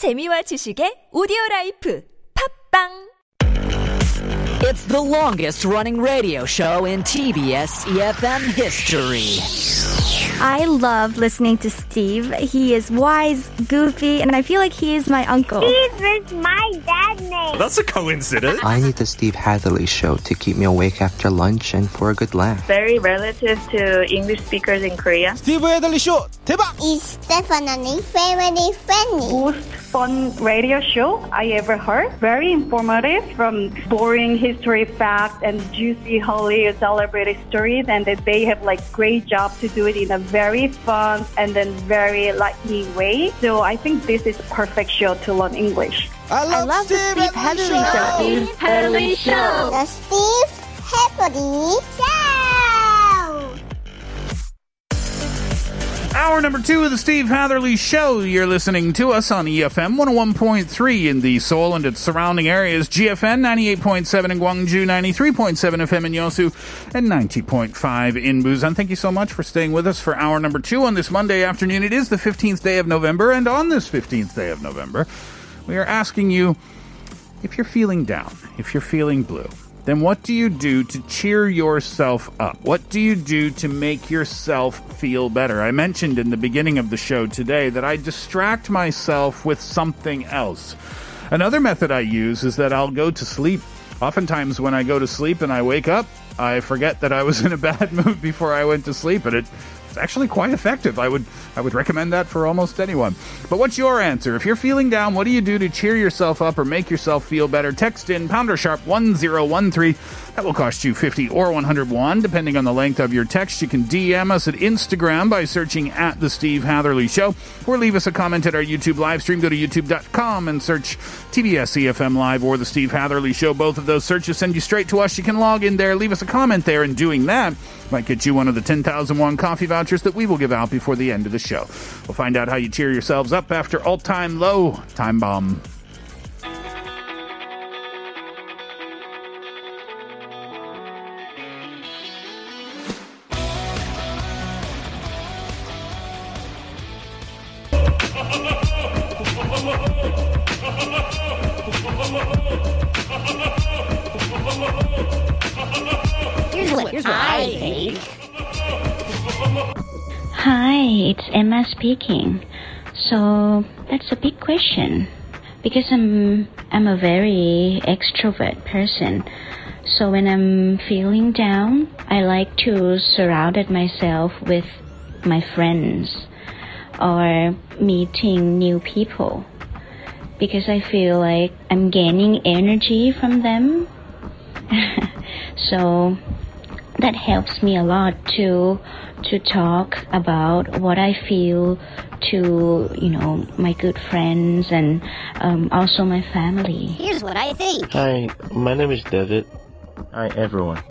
재미와 지식의 오디오 라이프. 팝빵 It's the longest running radio show in TBS EFM history. I love listening to Steve. He is wise, goofy, and I feel like he is my uncle. Steve is my dad name. That's a coincidence. I need the Steve Hadley show to keep me awake after lunch and for a good laugh. Very relative to English speakers in Korea. Steve Hadley show, 대박! Is definitely family friendly. Most fun radio show I ever heard. Very informative from boring history facts and juicy Hollywood celebrity stories and that they have like great job to do it in a very fun and then very lightning way. So I think this is a perfect show to learn English. I love, I love the Steve Hatherly show. The Steve Happily Show. Hour number two of the Steve Hatherly Show. You're listening to us on EFM 101.3 in the Seoul and its surrounding areas, GFN 98.7 in Gwangju, 93.7 FM in Yosu, and 90.5 in Busan. Thank you so much for staying with us for hour number two on this Monday afternoon. It is the 15th day of November, and on this 15th day of November, we are asking you if you're feeling down, if you're feeling blue, then what do you do to cheer yourself up? What do you do to make yourself feel better? I mentioned in the beginning of the show today that I distract myself with something else. Another method I use is that I'll go to sleep. Oftentimes, when I go to sleep and I wake up, I forget that I was in a bad mood before I went to sleep, and it it's actually quite effective. I would I would recommend that for almost anyone. But what's your answer? If you're feeling down, what do you do to cheer yourself up or make yourself feel better? Text in pounder sharp 1013. That will cost you 50 or 101 depending on the length of your text. You can DM us at Instagram by searching at the Steve Hatherly Show or leave us a comment at our YouTube live stream. Go to youtube.com and search TBS EFM Live or the Steve Hatherly Show. Both of those searches send you straight to us. You can log in there, leave us a comment there, and doing that might get you one of the 10,000 won coffee vouchers that we will give out before the end of the show. We'll find out how you cheer yourselves up after All Time Low Time Bomb. Here's what, here's what I think. Hi, it's Emma speaking. So that's a big question because I'm I'm a very extrovert person. So when I'm feeling down, I like to surround myself with my friends or meeting new people because I feel like I'm gaining energy from them. so that helps me a lot to to talk about what I feel to you know my good friends and um, also my family. Here's what I think. Hi, my name is David. Hi, everyone.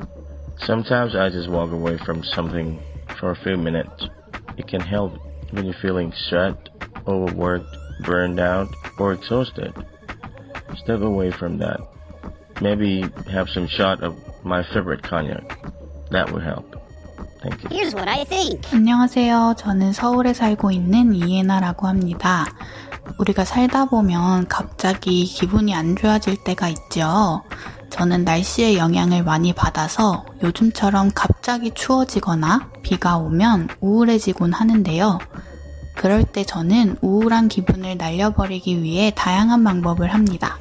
Sometimes I just walk away from something for a few minutes. It can help when you're feeling stressed, overworked, burned out, or exhausted. Step away from that. Maybe have some shot of my favorite cognac. That would help. Thank you. Here's what I think. 안녕하세요. 저는 서울에 살고 있는 이예나라고 합니다. 우리가 살다 보면 갑자기 기분이 안 좋아질 때가 있죠. 저는 날씨의 영향을 많이 받아서 요즘처럼 갑자기 추워지거나 비가 오면 우울해지곤 하는데요. 그럴 때 저는 우울한 기분을 날려버리기 위해 다양한 방법을 합니다.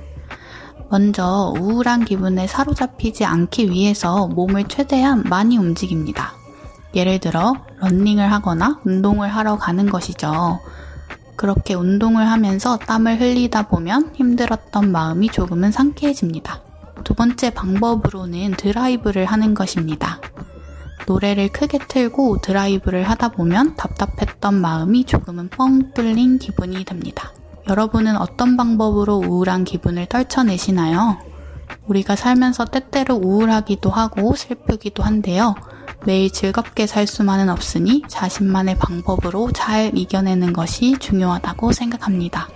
먼저 우울한 기분에 사로잡히지 않기 위해서 몸을 최대한 많이 움직입니다. 예를 들어 러닝을 하거나 운동을 하러 가는 것이죠. 그렇게 운동을 하면서 땀을 흘리다 보면 힘들었던 마음이 조금은 상쾌해집니다. 두 번째 방법으로는 드라이브를 하는 것입니다. 노래를 크게 틀고 드라이브를 하다 보면 답답했던 마음이 조금은 뻥 뚫린 기분이 듭니다. 여러분은 어떤 방법으로 우울한 기분을 떨쳐내시나요? 우리가 살면서 때때로 우울하기도 하고 슬프기도 한데요. 매일 즐겁게 살 수만은 없으니 자신만의 방법으로 잘 이겨내는 것이 중요하다고 생각합니다.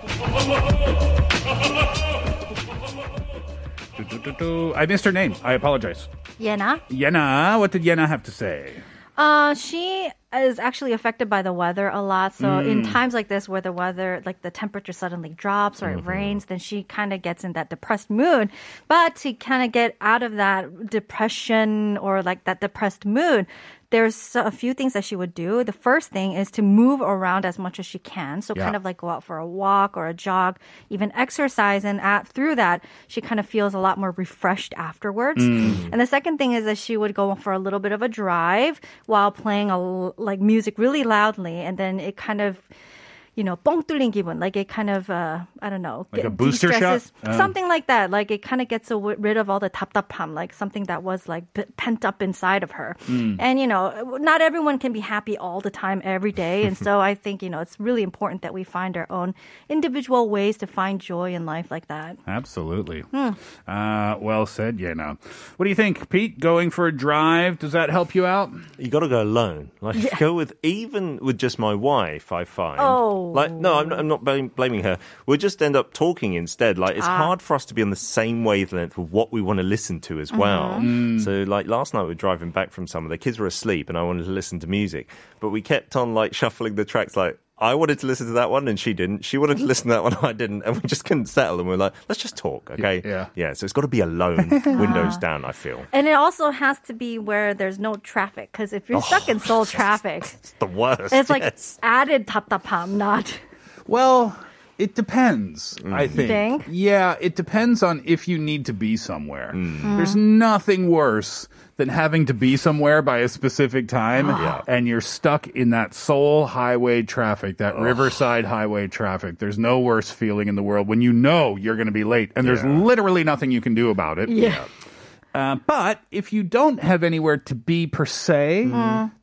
I missed her name. I apologize. Yena? Yena, what did Yena have to say? Uh, she is actually affected by the weather a lot. So in Mm. times like this where the weather, like the temperature suddenly drops or it rains, then she kind of gets in that depressed mood. But to kind of get out of that depression or like that depressed mood, there's a few things that she would do. The first thing is to move around as much as she can. So Yeah. kind of like go out for a walk or a jog, even exercise. And at, through that, she kind of feels a lot more refreshed afterwards. Mm. And the second thing is that she would go for a little bit of a drive while playing a like music really loudly, and then it kind of You know, 뻥 뚫린 기분, like it kind of, uh, I don't know, Like a get- booster shot? de-stresses. Oh. something like that. Like it kind of gets aw- rid of all the 답답함, like something that was like p- pent up inside of her. Mm. And you know, not everyone can be happy all the time, every day. And so I think you know it's really important that we find our own individual ways to find joy in life like that. Absolutely. Hmm. Uh, well said, Yena. What do you think, Pete? Going for a drive, does that help you out? You got to go alone. Like Yeah. go with even with just my wife. I find. Oh. Like no, I'm not, I'm not blaming her. We'll just end up talking instead. Like it's Ah. hard for us to be on the same wavelength with what we want to listen to as well. Mm-hmm. So like last night we were driving back from somewhere. The kids were asleep and I wanted to listen to music, but we kept on like shuffling the tracks. Like I wanted to listen to that one and she didn't. She wanted to listen to that one and I didn't. And we just couldn't settle. And we are like, let's just talk, okay? Yeah. Yeah. So it's got to be alone, windows down, I feel. And it also has to be where there's no traffic. Because if you're stuck in oh, Seoul traffic, it's the worst. It's like yes. added taptapam, not. Well, it depends, I think. think? Yeah, it depends on if you need to be somewhere. Mm. There's nothing worse than having to be somewhere by a specific time Yeah. and you're stuck in that soul highway traffic, that Riverside highway traffic. There's no worse feeling in the world when you know you're going to be late and there's literally nothing you can do about it. Yeah. Uh, but if you don't have anywhere to be per se,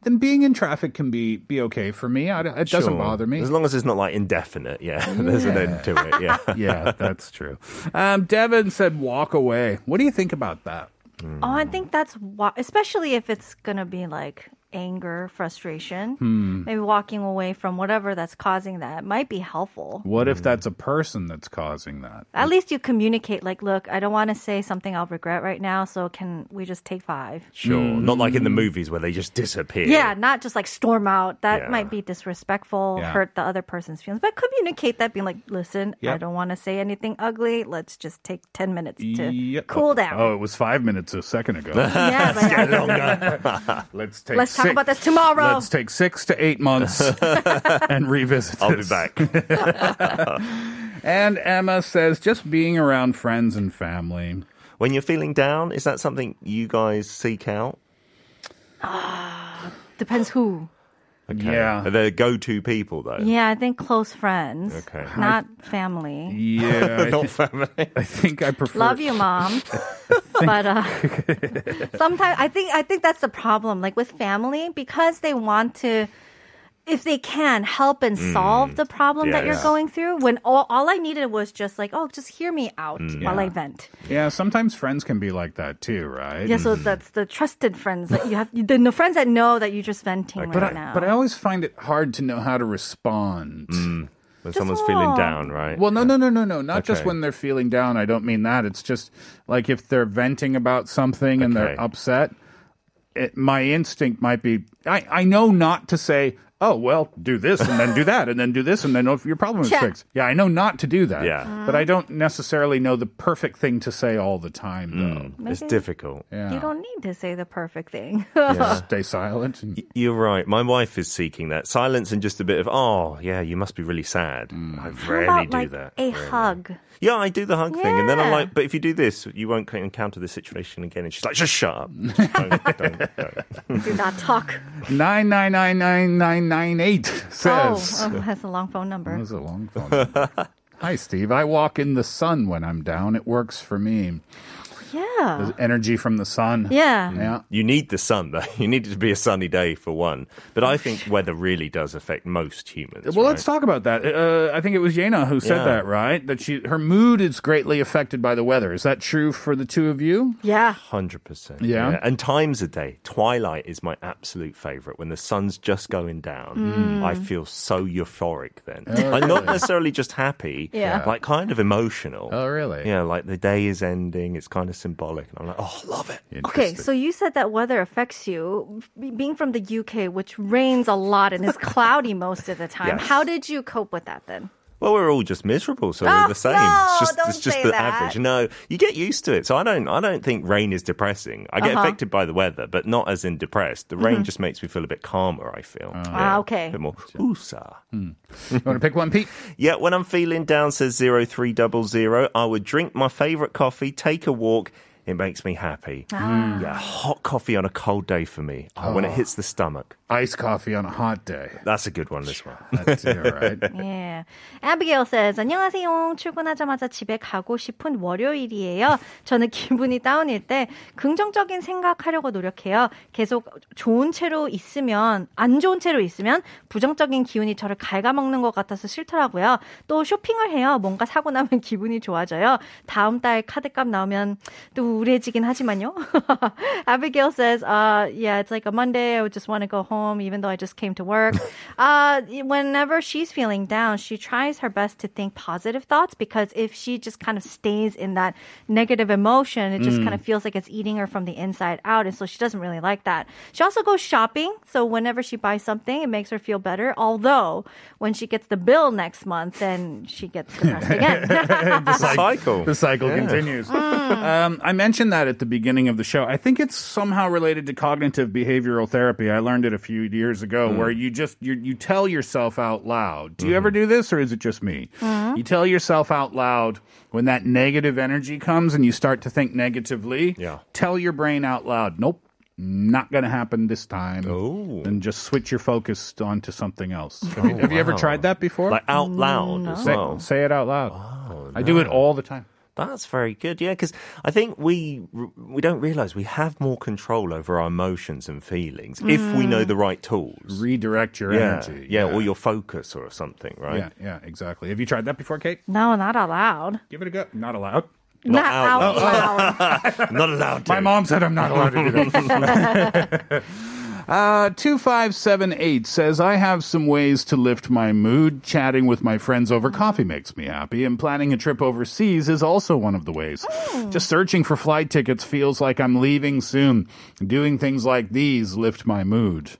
then being in traffic can be be okay for me. I, it doesn't Sure. bother me. As long as it's not like indefinite, yeah. There's an end to it, yeah. yeah, that's true. Um, Devin said walk away. What do you think about that? Oh, I think that's why, especially if it's gonna be like anger, frustration, Hmm. maybe walking away from whatever that's causing that might be helpful. What if that's a person that's causing that? At least you communicate, like, look, I don't want to say something I'll regret right now, so can we just take five? Sure. Not like in the movies where they just disappear. Yeah, not just like storm out. That Yeah. might be disrespectful, Yeah. hurt the other person's feelings. But communicate that, being like, listen, I don't want to say anything ugly. Let's just take 10 minutes to Yep. cool down. Oh, it was five minutes a second ago. Yeah, but Let's take. Let's talk six- about this tomorrow. Let's take six to eight months and revisit. I'll be back. And Emma says, just being around friends and family. when you're feeling down, is that something you guys seek out? Ah, Depends who. Okay. Yeah. Are there go-to people though? Yeah, I think close friends, Okay. not family. Yeah, I, Not thi- family. I think I prefer. Love you, mom. but uh, sometimes I think I think that's the problem. Like with family, because they want to, if they can help and solve mm. the problem that you're yes. going through. When all, all I needed was just like, oh, just hear me out mm, while Yeah. I vent. Yeah, sometimes friends can be like that too, right? Yeah, so mm. that's the trusted friends that you have. The no friends that know that you're just venting But right I, now. but I always find it hard to know how to respond. When someone's feeling down, right? Well, no, no, no, no, no. Not just when they're feeling down. I don't mean that. It's just like if they're venting about something and they're upset. It, my instinct might be I, I know not to say, oh well, do this and then do that and then do this and then if your problem is Check. fixed. Yeah, I know not to do that. Yeah. But I don't necessarily know the perfect thing to say all the time though. Mm. It's difficult. Yeah. You don't need to say the perfect thing. Stay silent. and- You're right. My wife is seeking that silence and just a bit of oh yeah, you must be really sad. Mm. I rarely About do like that. a Rarely. hug. Yeah, I do the hug thing, and then I'm like, but if you do this, you won't encounter this situation again. And she's like, just shut up. Don't, don't, don't. Do not talk. 99999 998 says. Oh, oh, that's a long phone number. That's a long phone number. Hi, Steve. I walk in the sun when I'm down. It works for me. Yeah. The energy from the sun. Yeah. Yeah. You need the sun, though. You need it to be a sunny day for one. But I think weather really does affect most humans. Well, right? let's talk about that. Uh, I think it was Yena who said Yeah. that, right? That she her mood is greatly affected by the weather. Is that true for the two of you? Yeah. Hundred percent. Yeah? And times a day. Twilight is my absolute favorite. When the sun's just going down, Mm. I feel so euphoric. Then, Oh, like not necessarily just happy. Yeah. Like kind of emotional. Oh, really? Yeah, like the day is ending. It's kind of symbolic. And I'm like, oh, love it. Okay, so you said that weather affects you. Being from the UK, which rains a lot and is cloudy most of the time, Yes. how did you cope with that then? Well, we're all just miserable, so Oh, we're the same. no, it's just, it's just the that. average. No, you get used to it. So I don't, I don't think rain is depressing. I get Uh-huh. affected by the weather, but not as in depressed. The rain Mhm. just makes me feel a bit calmer. I feel. Ah, okay. A bit more woosah. You want to pick one, Pete? Yeah, when I'm feeling down, says zero three double zero. I would drink my favorite coffee, take a walk. It makes me happy. Ah. Yeah, hot coffee on a cold day for me. Oh, When it Oh. hits the stomach. Iced coffee on a hot day. That's a good one. This one. That's all right. Yeah. Abigail says, 안녕하세요. 출근하자마자 집에 가고 싶은 월요일이에요. 저는 기분이 다운일 때 긍정적인 생각하려고 노력해요. 계속 좋은 채로 있으면, 안 좋은 채로 있으면 부정적인 기운이 저를 갉아먹는 것 같아서 싫더라고요. 또 쇼핑을 해요. 뭔가 사고 나면 기분이 좋아져요. 다음 달 카드값 나오면 또 우울해지긴 하지만요. Abigail says, uh, yeah, it's like a Monday. I would just want to go home, even though I just came to work. uh, whenever she's feeling down, she tries her best to think positive thoughts because if she just kind of stays in that negative emotion, it just Mm. kind of feels like it's eating her from the inside out. And so she doesn't really like that. She also goes shopping. So whenever she buys something, it makes her feel better. Although when she gets the bill next month, then she gets depressed again. the cycle. The cycle Yeah. continues. Mm. Um, I mentioned that at the beginning of the show. I think it's somehow related to cognitive behavioral therapy. I learned it a few years ago, Mm. where you just you, you tell yourself out loud. Do you ever do this, or is it just me? Mhm. You tell yourself out loud when that negative energy comes, and you start to think negatively. Yeah. Tell your brain out loud. Nope. Not going to happen this time. Oh. And just switch your focus onto something else. Have you, Oh, have you ever tried that before? Like out loud as Say, say it out loud. Oh, I do it all the time. That's very good. Yeah, because I think we we don't realize we have more control over our emotions and feelings if we know Mm. the right tools. Redirect your yeah, energy. Yeah, or your focus or something, right? Yeah, yeah, exactly. Have you tried that before, Kate? no, not allowed. Give it a go. Not allowed. Not, out, out loud. Not allowed to. My mom said I'm not allowed to do that. Uh, 2578 says, I have some ways to lift my mood. Chatting with my friends over coffee makes me happy, and planning a trip overseas is also one of the ways. Just searching for flight tickets feels like I'm leaving soon. Doing things like these lift my mood.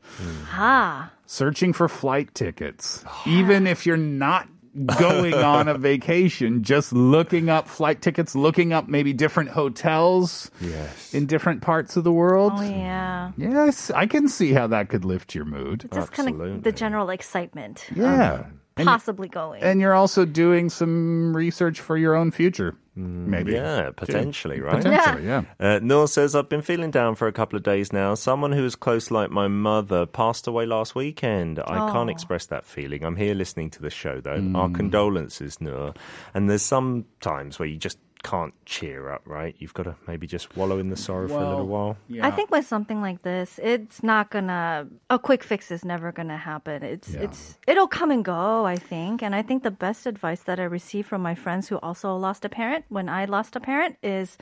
ah. Searching for flight tickets, even if you're not going on a vacation, just looking up flight tickets, looking up maybe different hotels Yes. in different parts of the world. Oh, yeah. Yes, I can see how that could lift your mood. Just kind of the general excitement. Yeah. And- Possibly going. And you're also doing some research for your own future. Maybe. Yeah, potentially, right? Potentially, yeah. Uh, Noor says, I've been feeling down for a couple of days now. Someone who is close like my mother passed away last weekend. I Oh. can't express that feeling. I'm here listening to the show, though. Mm. Our condolences, Noor. And there's some times where you just can't cheer up, right? You've got to maybe just wallow in the sorrow for a little while. Yeah. I think with something like this, it's not gonna a quick fix is never gonna happen. It's Yeah. it's it'll come and go, I think. And I think the best advice that I received from my friends who also lost a parent when I lost a parent is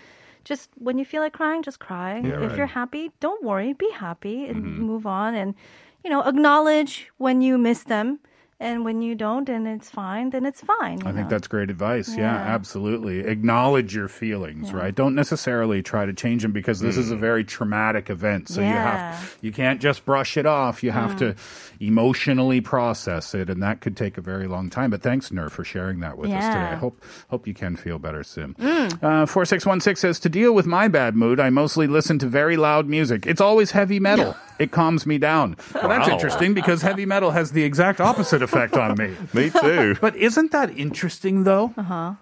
just when you feel like crying, just cry. Yeah, if right. Mm-hmm. you're happy, don't worry, be happy and move on and you know, acknowledge when you miss them and when you don't and it's fine, then it's fine. I you think that's great advice. Yeah, Yeah. absolutely. Acknowledge your feelings, right? Don't necessarily try to change them because this is a hmm. very traumatic event. So you have you can't just brush it off. You have to hmm. emotionally process it and that could take a very long time. But thanks Noor for sharing that with us today. I hope hope you can feel better soon. Mm. Uh, 4616 says to deal with my bad mood, I mostly listen to very loud music. It's always heavy metal. it calms me down. Well, that's interesting because heavy metal has the exact opposite effect on me. Me too. But isn't that interesting though? Uh huh.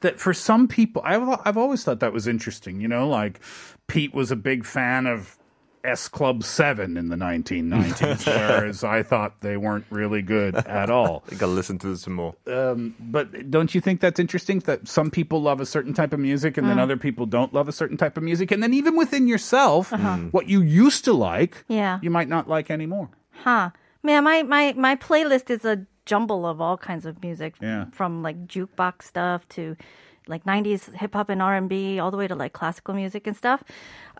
That for some people, I've, I've always thought that was interesting. You know, like Pete was a big fan of S Club 7 in the 1990s, whereas I thought they weren't really good at all. I gotta listen to this some more. Um, but don't you think that's interesting that some people love a certain type of music and then Mm. other people don't love a certain type of music? And then even within yourself, Uh-huh. what you used to like, Yeah. you might not like anymore. Huh. Man, my, my, my playlist is a jumble of all kinds of music. Yeah. From like jukebox stuff to like 90s hip hop and R&B all the way to like classical music and stuff.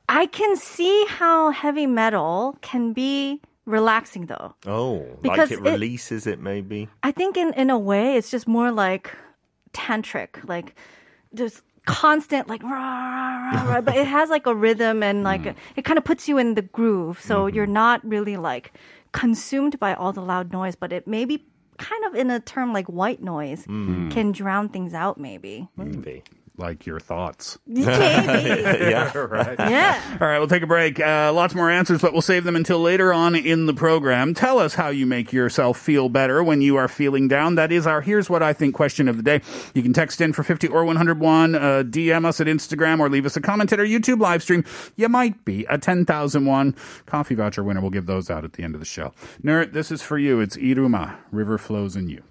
I can see how heavy metal can be relaxing though. Oh, Because like it it- releases it, maybe. I think in, in a way it's just more like tantric, like just constant like rah, rah, rah, rah, but it has like a rhythm and like Mm. it kind of puts you in the groove. So Mm-hmm. you're not really like consumed by all the loud noise, but it maybe kind of in a term like white noise Mm. can drown things out maybe. Maybe. Like your thoughts. Maybe. yeah. right. Yeah. All right, we'll take a break. Uh, lots more answers, but we'll save them until later on in the program. Tell us how you make yourself feel better when you are feeling down. That is our Here's What I Think question of the day. You can text in for 50 or 101, uh, DM us at Instagram, or leave us a comment at our YouTube live stream. You might be a 10,001 coffee voucher winner. We'll give those out at the end of the show. Noor, this is for you. It's Yiruma, River Flows in You.